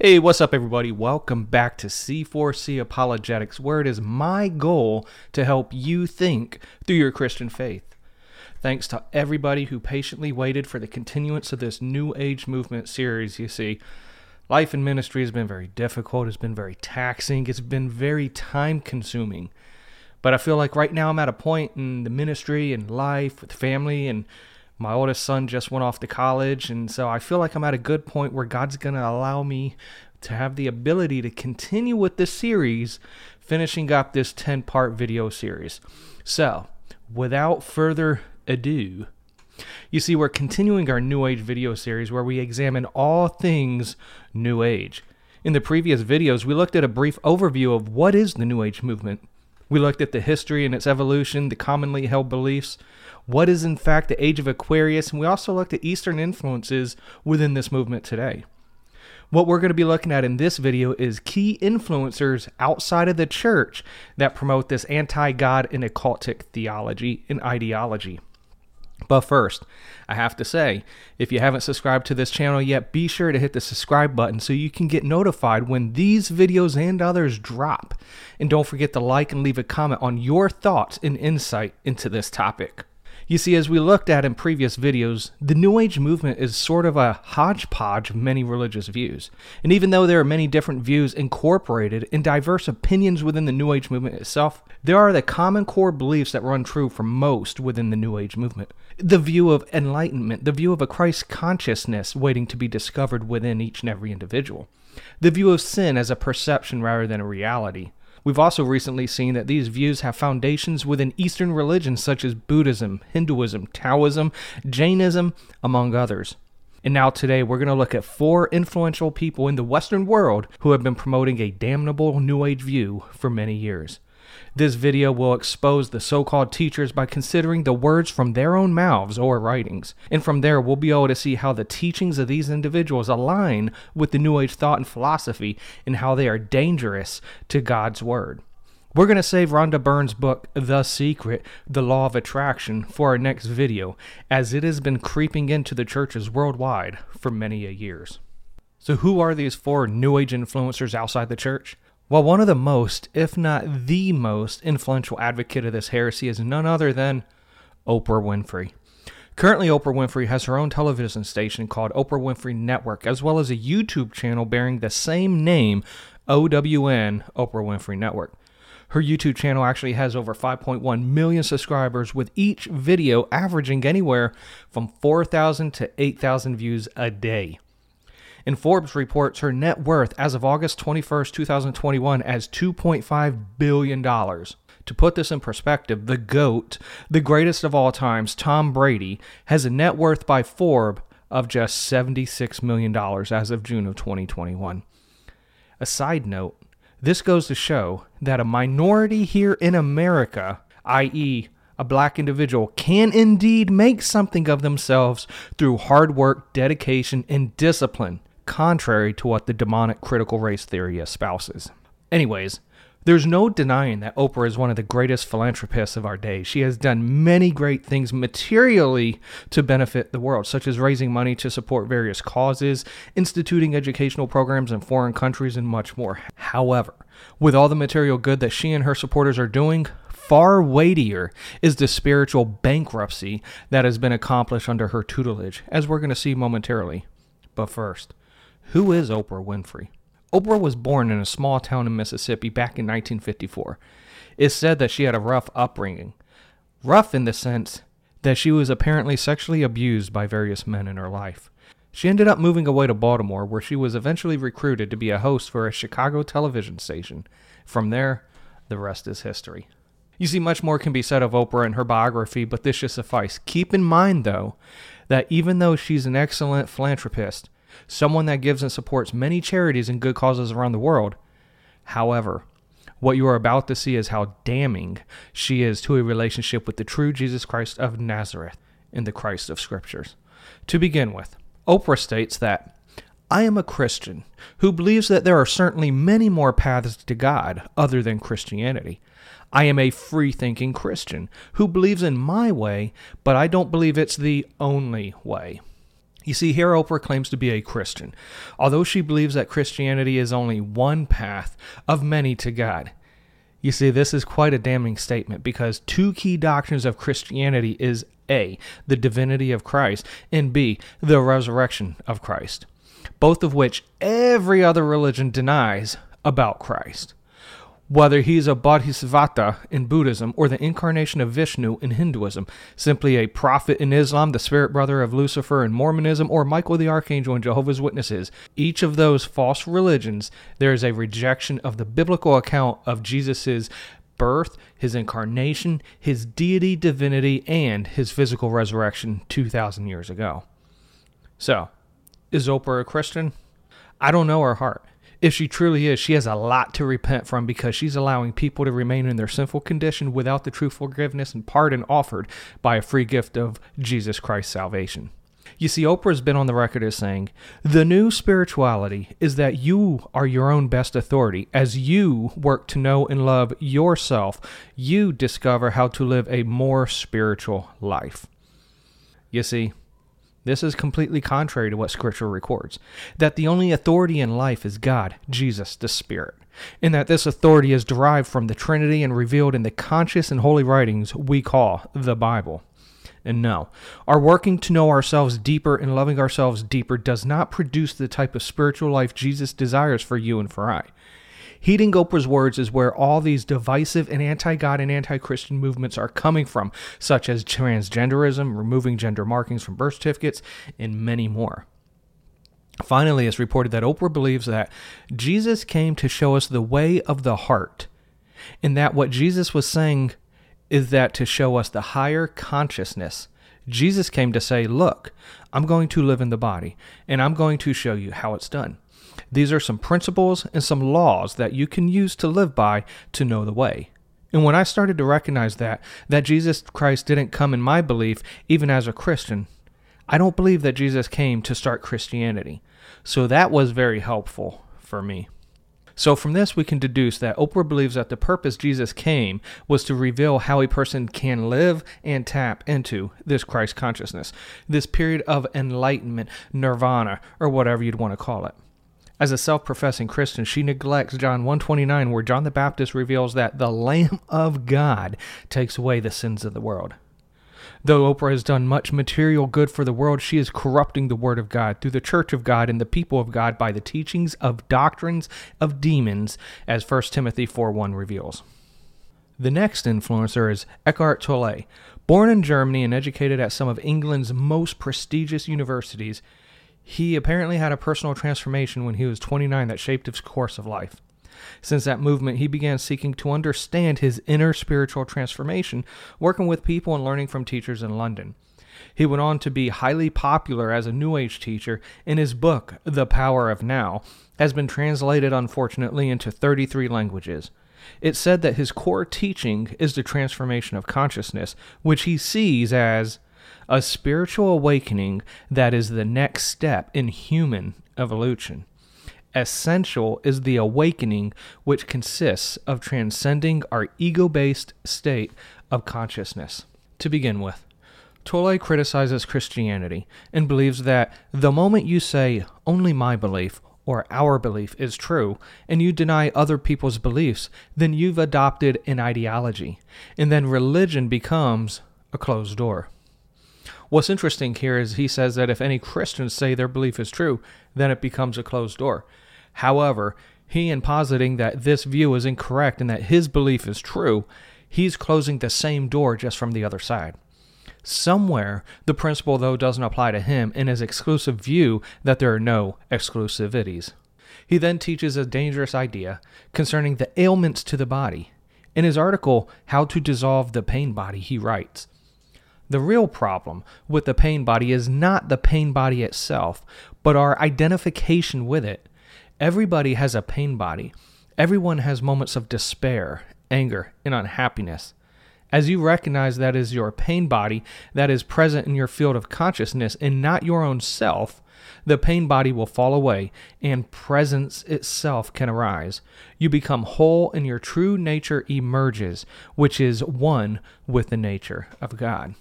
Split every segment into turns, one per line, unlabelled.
Hey, what's up, everybody? Welcome back to C4C Apologetics, where it is my goal to help you think through your Christian faith. Thanks to everybody who patiently waited for the continuance of this New Age movement series. You see, life in ministry has been very difficult, it's been very taxing, it's been very time consuming. But I feel like right now I'm at a point in the ministry and life with family and my oldest son just went off to college and so i feel like i'm at a good point where god's going to allow me to have the ability to continue with this series finishing up this 10 part video series. So without further ado you see we're continuing our new age video series where we examine all things new age. In the previous videos we looked at a brief overview of what is the new age movement. We looked at the history and its evolution, the commonly held beliefs, what is in fact the age of Aquarius, and we also looked at Eastern influences within this movement today. What we're going to be looking at in this video is key influencers outside of the church that promote this anti God and occultic theology and ideology. But first, I have to say, if you haven't subscribed to this channel yet, be sure to hit the subscribe button so you can get notified when these videos and others drop. And don't forget to like and leave a comment on your thoughts and insight into this topic. You see, as we looked at in previous videos, the New Age movement is sort of a hodgepodge of many religious views. And even though there are many different views incorporated in diverse opinions within the New Age movement itself, there are the common core beliefs that run true for most within the New Age movement. The view of enlightenment, the view of a Christ consciousness waiting to be discovered within each and every individual, the view of sin as a perception rather than a reality, We've also recently seen that these views have foundations within Eastern religions such as Buddhism, Hinduism, Taoism, Jainism, among others. And now, today, we're going to look at four influential people in the Western world who have been promoting a damnable New Age view for many years. This video will expose the so called teachers by considering the words from their own mouths or writings. And from there, we'll be able to see how the teachings of these individuals align with the New Age thought and philosophy and how they are dangerous to God's Word. We're going to save Rhonda Byrne's book, The Secret The Law of Attraction, for our next video, as it has been creeping into the churches worldwide for many a years. So, who are these four New Age influencers outside the church? Well, one of the most, if not the most, influential advocate of this heresy is none other than Oprah Winfrey. Currently, Oprah Winfrey has her own television station called Oprah Winfrey Network, as well as a YouTube channel bearing the same name, OWN, Oprah Winfrey Network. Her YouTube channel actually has over 5.1 million subscribers, with each video averaging anywhere from 4,000 to 8,000 views a day and Forbes reports her net worth as of August 21st, 2021 as $2.5 billion. To put this in perspective, the GOAT, the greatest of all times, Tom Brady, has a net worth by Forbes of just $76 million as of June of 2021. A side note, this goes to show that a minority here in America, i.e., a black individual can indeed make something of themselves through hard work, dedication, and discipline contrary to what the demonic critical race theory espouses. Anyways, there's no denying that Oprah is one of the greatest philanthropists of our day. She has done many great things materially to benefit the world, such as raising money to support various causes, instituting educational programs in foreign countries, and much more. However, with all the material good that she and her supporters are doing, far weightier is the spiritual bankruptcy that has been accomplished under her tutelage, as we're going to see momentarily. But first, who is Oprah Winfrey? Oprah was born in a small town in Mississippi back in 1954. It's said that she had a rough upbringing. Rough in the sense that she was apparently sexually abused by various men in her life. She ended up moving away to Baltimore, where she was eventually recruited to be a host for a Chicago television station. From there, the rest is history. You see, much more can be said of Oprah and her biography, but this should suffice. Keep in mind, though, that even though she's an excellent philanthropist, someone that gives and supports many charities and good causes around the world. However, what you are about to see is how damning she is to a relationship with the true Jesus Christ of Nazareth and the Christ of Scriptures. To begin with, Oprah states that I am a Christian who believes that there are certainly many more paths to God other than Christianity. I am a free thinking Christian who believes in my way, but I don't believe it's the only way. You see, here Oprah claims to be a Christian, although she believes that Christianity is only one path of many to God. You see, this is quite a damning statement because two key doctrines of Christianity is A, the divinity of Christ, and B, the resurrection of Christ, both of which every other religion denies about Christ whether he is a bodhisattva in Buddhism or the incarnation of Vishnu in Hinduism, simply a prophet in Islam, the spirit brother of Lucifer in Mormonism, or Michael the Archangel in Jehovah's Witnesses, each of those false religions, there is a rejection of the biblical account of Jesus' birth, his incarnation, his deity, divinity, and his physical resurrection 2,000 years ago. So, is Oprah a Christian? I don't know her heart. If she truly is, she has a lot to repent from because she's allowing people to remain in their sinful condition without the true forgiveness and pardon offered by a free gift of Jesus Christ's salvation. You see, Oprah's been on the record as saying, The new spirituality is that you are your own best authority. As you work to know and love yourself, you discover how to live a more spiritual life. You see, this is completely contrary to what Scripture records that the only authority in life is God, Jesus, the Spirit, and that this authority is derived from the Trinity and revealed in the conscious and holy writings we call the Bible. And no, our working to know ourselves deeper and loving ourselves deeper does not produce the type of spiritual life Jesus desires for you and for I. Heeding Oprah's words is where all these divisive and anti God and anti Christian movements are coming from, such as transgenderism, removing gender markings from birth certificates, and many more. Finally, it's reported that Oprah believes that Jesus came to show us the way of the heart, and that what Jesus was saying is that to show us the higher consciousness. Jesus came to say, Look, I'm going to live in the body, and I'm going to show you how it's done. These are some principles and some laws that you can use to live by to know the way. And when I started to recognize that, that Jesus Christ didn't come in my belief, even as a Christian, I don't believe that Jesus came to start Christianity. So that was very helpful for me. So from this, we can deduce that Oprah believes that the purpose Jesus came was to reveal how a person can live and tap into this Christ consciousness, this period of enlightenment, nirvana, or whatever you'd want to call it. As a self-professing Christian, she neglects John 129 where John the Baptist reveals that the lamb of God takes away the sins of the world. Though Oprah has done much material good for the world, she is corrupting the word of God through the church of God and the people of God by the teachings of doctrines of demons, as 1 Timothy 4:1 reveals. The next influencer is Eckhart Tolle. Born in Germany and educated at some of England's most prestigious universities, he apparently had a personal transformation when he was 29 that shaped his course of life. Since that movement, he began seeking to understand his inner spiritual transformation, working with people and learning from teachers in London. He went on to be highly popular as a New Age teacher, and his book, The Power of Now, has been translated, unfortunately, into 33 languages. It said that his core teaching is the transformation of consciousness, which he sees as a spiritual awakening that is the next step in human evolution. Essential is the awakening which consists of transcending our ego based state of consciousness. To begin with, Tolle criticizes Christianity and believes that the moment you say, only my belief or our belief is true, and you deny other people's beliefs, then you've adopted an ideology, and then religion becomes a closed door. What's interesting here is he says that if any Christians say their belief is true, then it becomes a closed door. However, he, in positing that this view is incorrect and that his belief is true, he's closing the same door just from the other side. Somewhere, the principle, though, doesn't apply to him in his exclusive view that there are no exclusivities. He then teaches a dangerous idea concerning the ailments to the body. In his article, How to Dissolve the Pain Body, he writes the real problem with the pain body is not the pain body itself, but our identification with it. Everybody has a pain body. Everyone has moments of despair, anger, and unhappiness. As you recognize that is your pain body that is present in your field of consciousness and not your own self, the pain body will fall away and presence itself can arise. You become whole and your true nature emerges, which is one with the nature of God.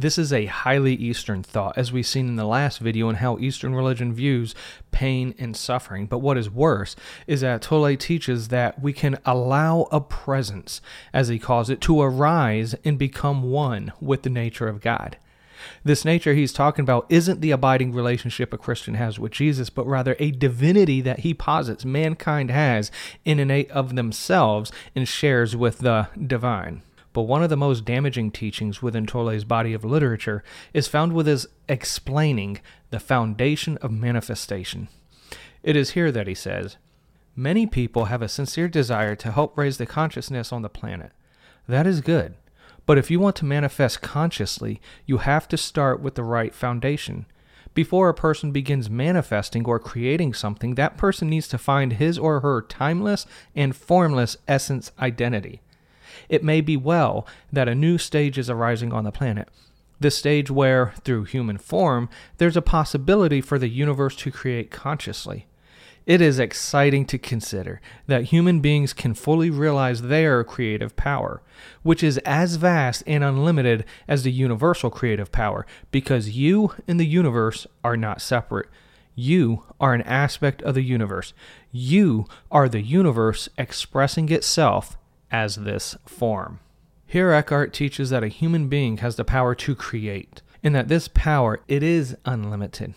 This is a highly Eastern thought, as we've seen in the last video, and how Eastern religion views pain and suffering. But what is worse is that Tolle teaches that we can allow a presence, as he calls it, to arise and become one with the nature of God. This nature he's talking about isn't the abiding relationship a Christian has with Jesus, but rather a divinity that he posits mankind has in innate of themselves and shares with the divine. But one of the most damaging teachings within Tolle's body of literature is found with his explaining the foundation of manifestation. It is here that he says, Many people have a sincere desire to help raise the consciousness on the planet. That is good. But if you want to manifest consciously, you have to start with the right foundation. Before a person begins manifesting or creating something, that person needs to find his or her timeless and formless essence identity. It may be well that a new stage is arising on the planet. The stage where, through human form, there's a possibility for the universe to create consciously. It is exciting to consider that human beings can fully realize their creative power, which is as vast and unlimited as the universal creative power, because you and the universe are not separate. You are an aspect of the universe. You are the universe expressing itself as this form. Here Eckhart teaches that a human being has the power to create, and that this power it is unlimited.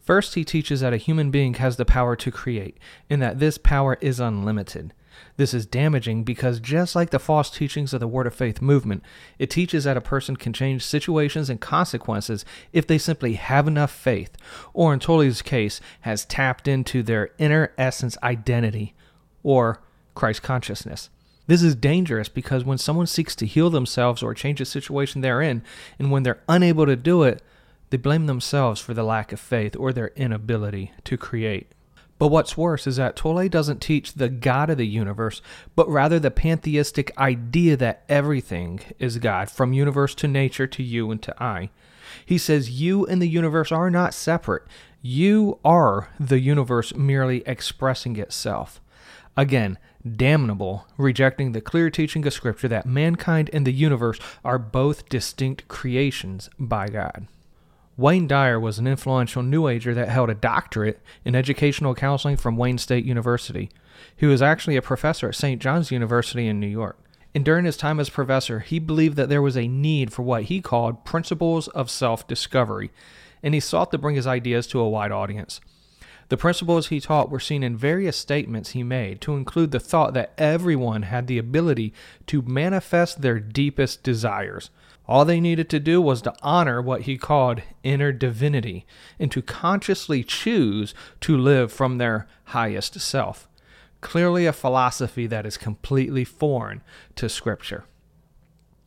First, he teaches that a human being has the power to create, and that this power is unlimited. This is damaging because, just like the false teachings of the Word of Faith movement, it teaches that a person can change situations and consequences if they simply have enough faith, or in Tolle's case, has tapped into their inner essence identity, or Christ consciousness. This is dangerous because when someone seeks to heal themselves or change a situation they're in, and when they're unable to do it, they blame themselves for the lack of faith or their inability to create. But what's worse is that Tolle doesn't teach the God of the universe, but rather the pantheistic idea that everything is God, from universe to nature to you and to I. He says you and the universe are not separate. You are the universe merely expressing itself. Again, damnable, rejecting the clear teaching of Scripture that mankind and the universe are both distinct creations by God. Wayne Dyer was an influential New Ager that held a doctorate in educational counseling from Wayne State University. He was actually a professor at St. John's University in New York. And during his time as professor, he believed that there was a need for what he called principles of self discovery, and he sought to bring his ideas to a wide audience. The principles he taught were seen in various statements he made, to include the thought that everyone had the ability to manifest their deepest desires. All they needed to do was to honor what he called inner divinity and to consciously choose to live from their highest self. Clearly, a philosophy that is completely foreign to Scripture.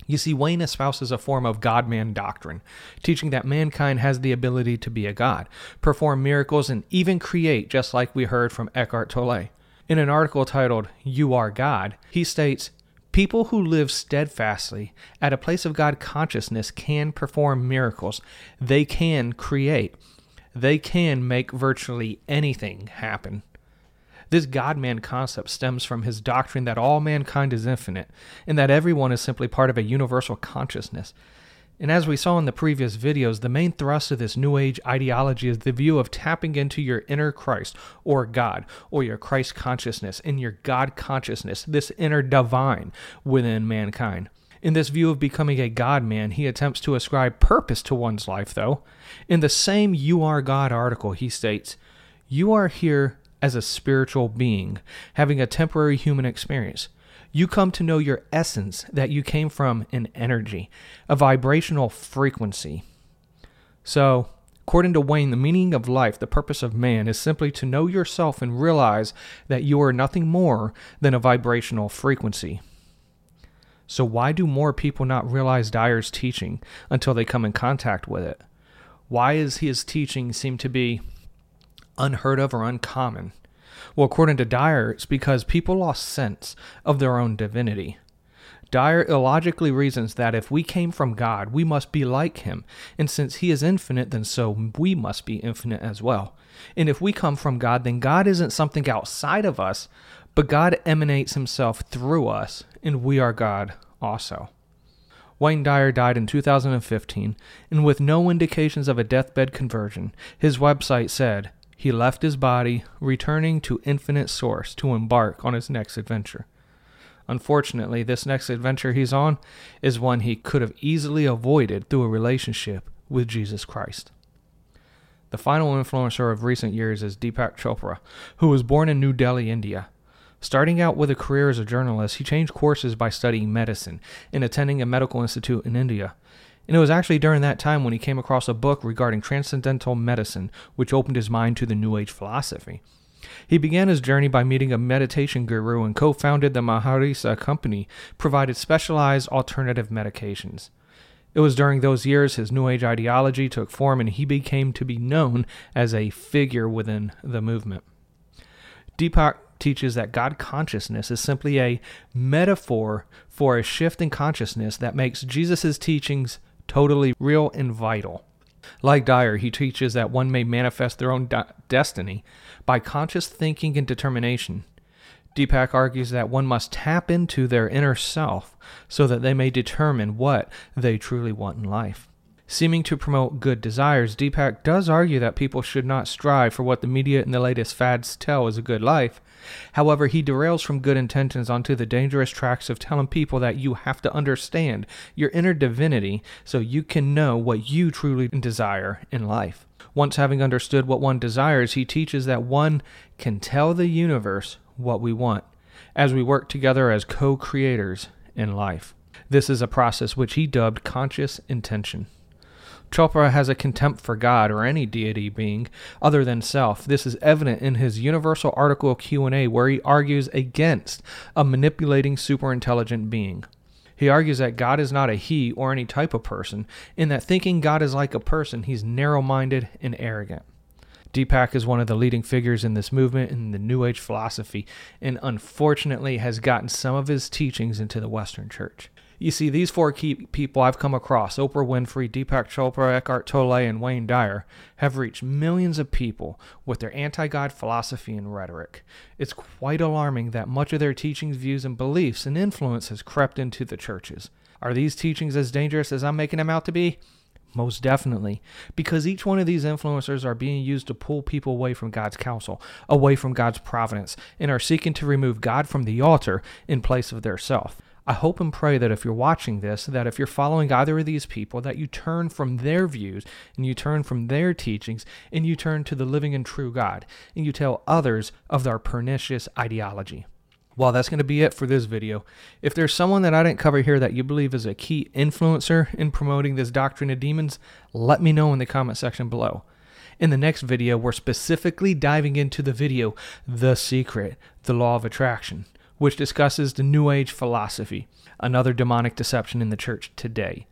You see, Wayne espouses a form of God man doctrine, teaching that mankind has the ability to be a God, perform miracles, and even create, just like we heard from Eckhart Tolle. In an article titled You Are God, he states People who live steadfastly at a place of God consciousness can perform miracles. They can create. They can make virtually anything happen. This God man concept stems from his doctrine that all mankind is infinite and that everyone is simply part of a universal consciousness. And as we saw in the previous videos, the main thrust of this New Age ideology is the view of tapping into your inner Christ or God or your Christ consciousness and your God consciousness, this inner divine within mankind. In this view of becoming a God man, he attempts to ascribe purpose to one's life, though. In the same You Are God article, he states, You are here as a spiritual being, having a temporary human experience you come to know your essence that you came from an energy, a vibrational frequency. So, according to Wayne, the meaning of life, the purpose of man, is simply to know yourself and realize that you are nothing more than a vibrational frequency. So, why do more people not realize Dyer's teaching until they come in contact with it? Why does his teaching seem to be unheard of or uncommon? Well, according to Dyer, it's because people lost sense of their own divinity. Dyer illogically reasons that if we came from God, we must be like him, and since he is infinite, then so we must be infinite as well. And if we come from God, then God isn't something outside of us, but God emanates himself through us, and we are God also. Wayne Dyer died in 2015, and with no indications of a deathbed conversion, his website said he left his body, returning to Infinite Source to embark on his next adventure. Unfortunately, this next adventure he's on is one he could have easily avoided through a relationship with Jesus Christ. The final influencer of recent years is Deepak Chopra, who was born in New Delhi, India. Starting out with a career as a journalist, he changed courses by studying medicine and attending a medical institute in India. And it was actually during that time when he came across a book regarding transcendental medicine, which opened his mind to the New Age philosophy. He began his journey by meeting a meditation guru and co founded the Maharishi company, provided specialized alternative medications. It was during those years his New Age ideology took form and he became to be known as a figure within the movement. Deepak teaches that God consciousness is simply a metaphor for a shift in consciousness that makes Jesus' teachings totally real and vital. Like Dyer, he teaches that one may manifest their own de- destiny by conscious thinking and determination. Deepak argues that one must tap into their inner self so that they may determine what they truly want in life. Seeming to promote good desires, Deepak does argue that people should not strive for what the media and the latest fads tell is a good life. However, he derails from good intentions onto the dangerous tracks of telling people that you have to understand your inner divinity so you can know what you truly desire in life. Once having understood what one desires, he teaches that one can tell the universe what we want as we work together as co creators in life. This is a process which he dubbed conscious intention. Chopra has a contempt for God or any deity being other than self. This is evident in his universal article Q&A where he argues against a manipulating superintelligent being. He argues that God is not a he or any type of person, in that thinking God is like a person, he's narrow-minded and arrogant. Deepak is one of the leading figures in this movement in the New Age philosophy, and unfortunately has gotten some of his teachings into the Western Church. You see, these four key people I've come across Oprah Winfrey, Deepak Chopra, Eckhart Tolle, and Wayne Dyer have reached millions of people with their anti God philosophy and rhetoric. It's quite alarming that much of their teachings, views, and beliefs and influence has crept into the churches. Are these teachings as dangerous as I'm making them out to be? Most definitely. Because each one of these influencers are being used to pull people away from God's counsel, away from God's providence, and are seeking to remove God from the altar in place of their self. I hope and pray that if you're watching this, that if you're following either of these people, that you turn from their views and you turn from their teachings and you turn to the living and true God and you tell others of their pernicious ideology. Well, that's going to be it for this video. If there's someone that I didn't cover here that you believe is a key influencer in promoting this doctrine of demons, let me know in the comment section below. In the next video, we're specifically diving into the video, The Secret, the Law of Attraction which discusses the New Age philosophy, another demonic deception in the church today.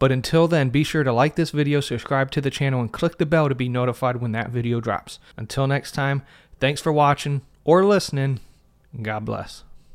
But until then, be sure to like this video, subscribe to the channel, and click the bell to be notified when that video drops. Until next time, thanks for watching or listening. God bless.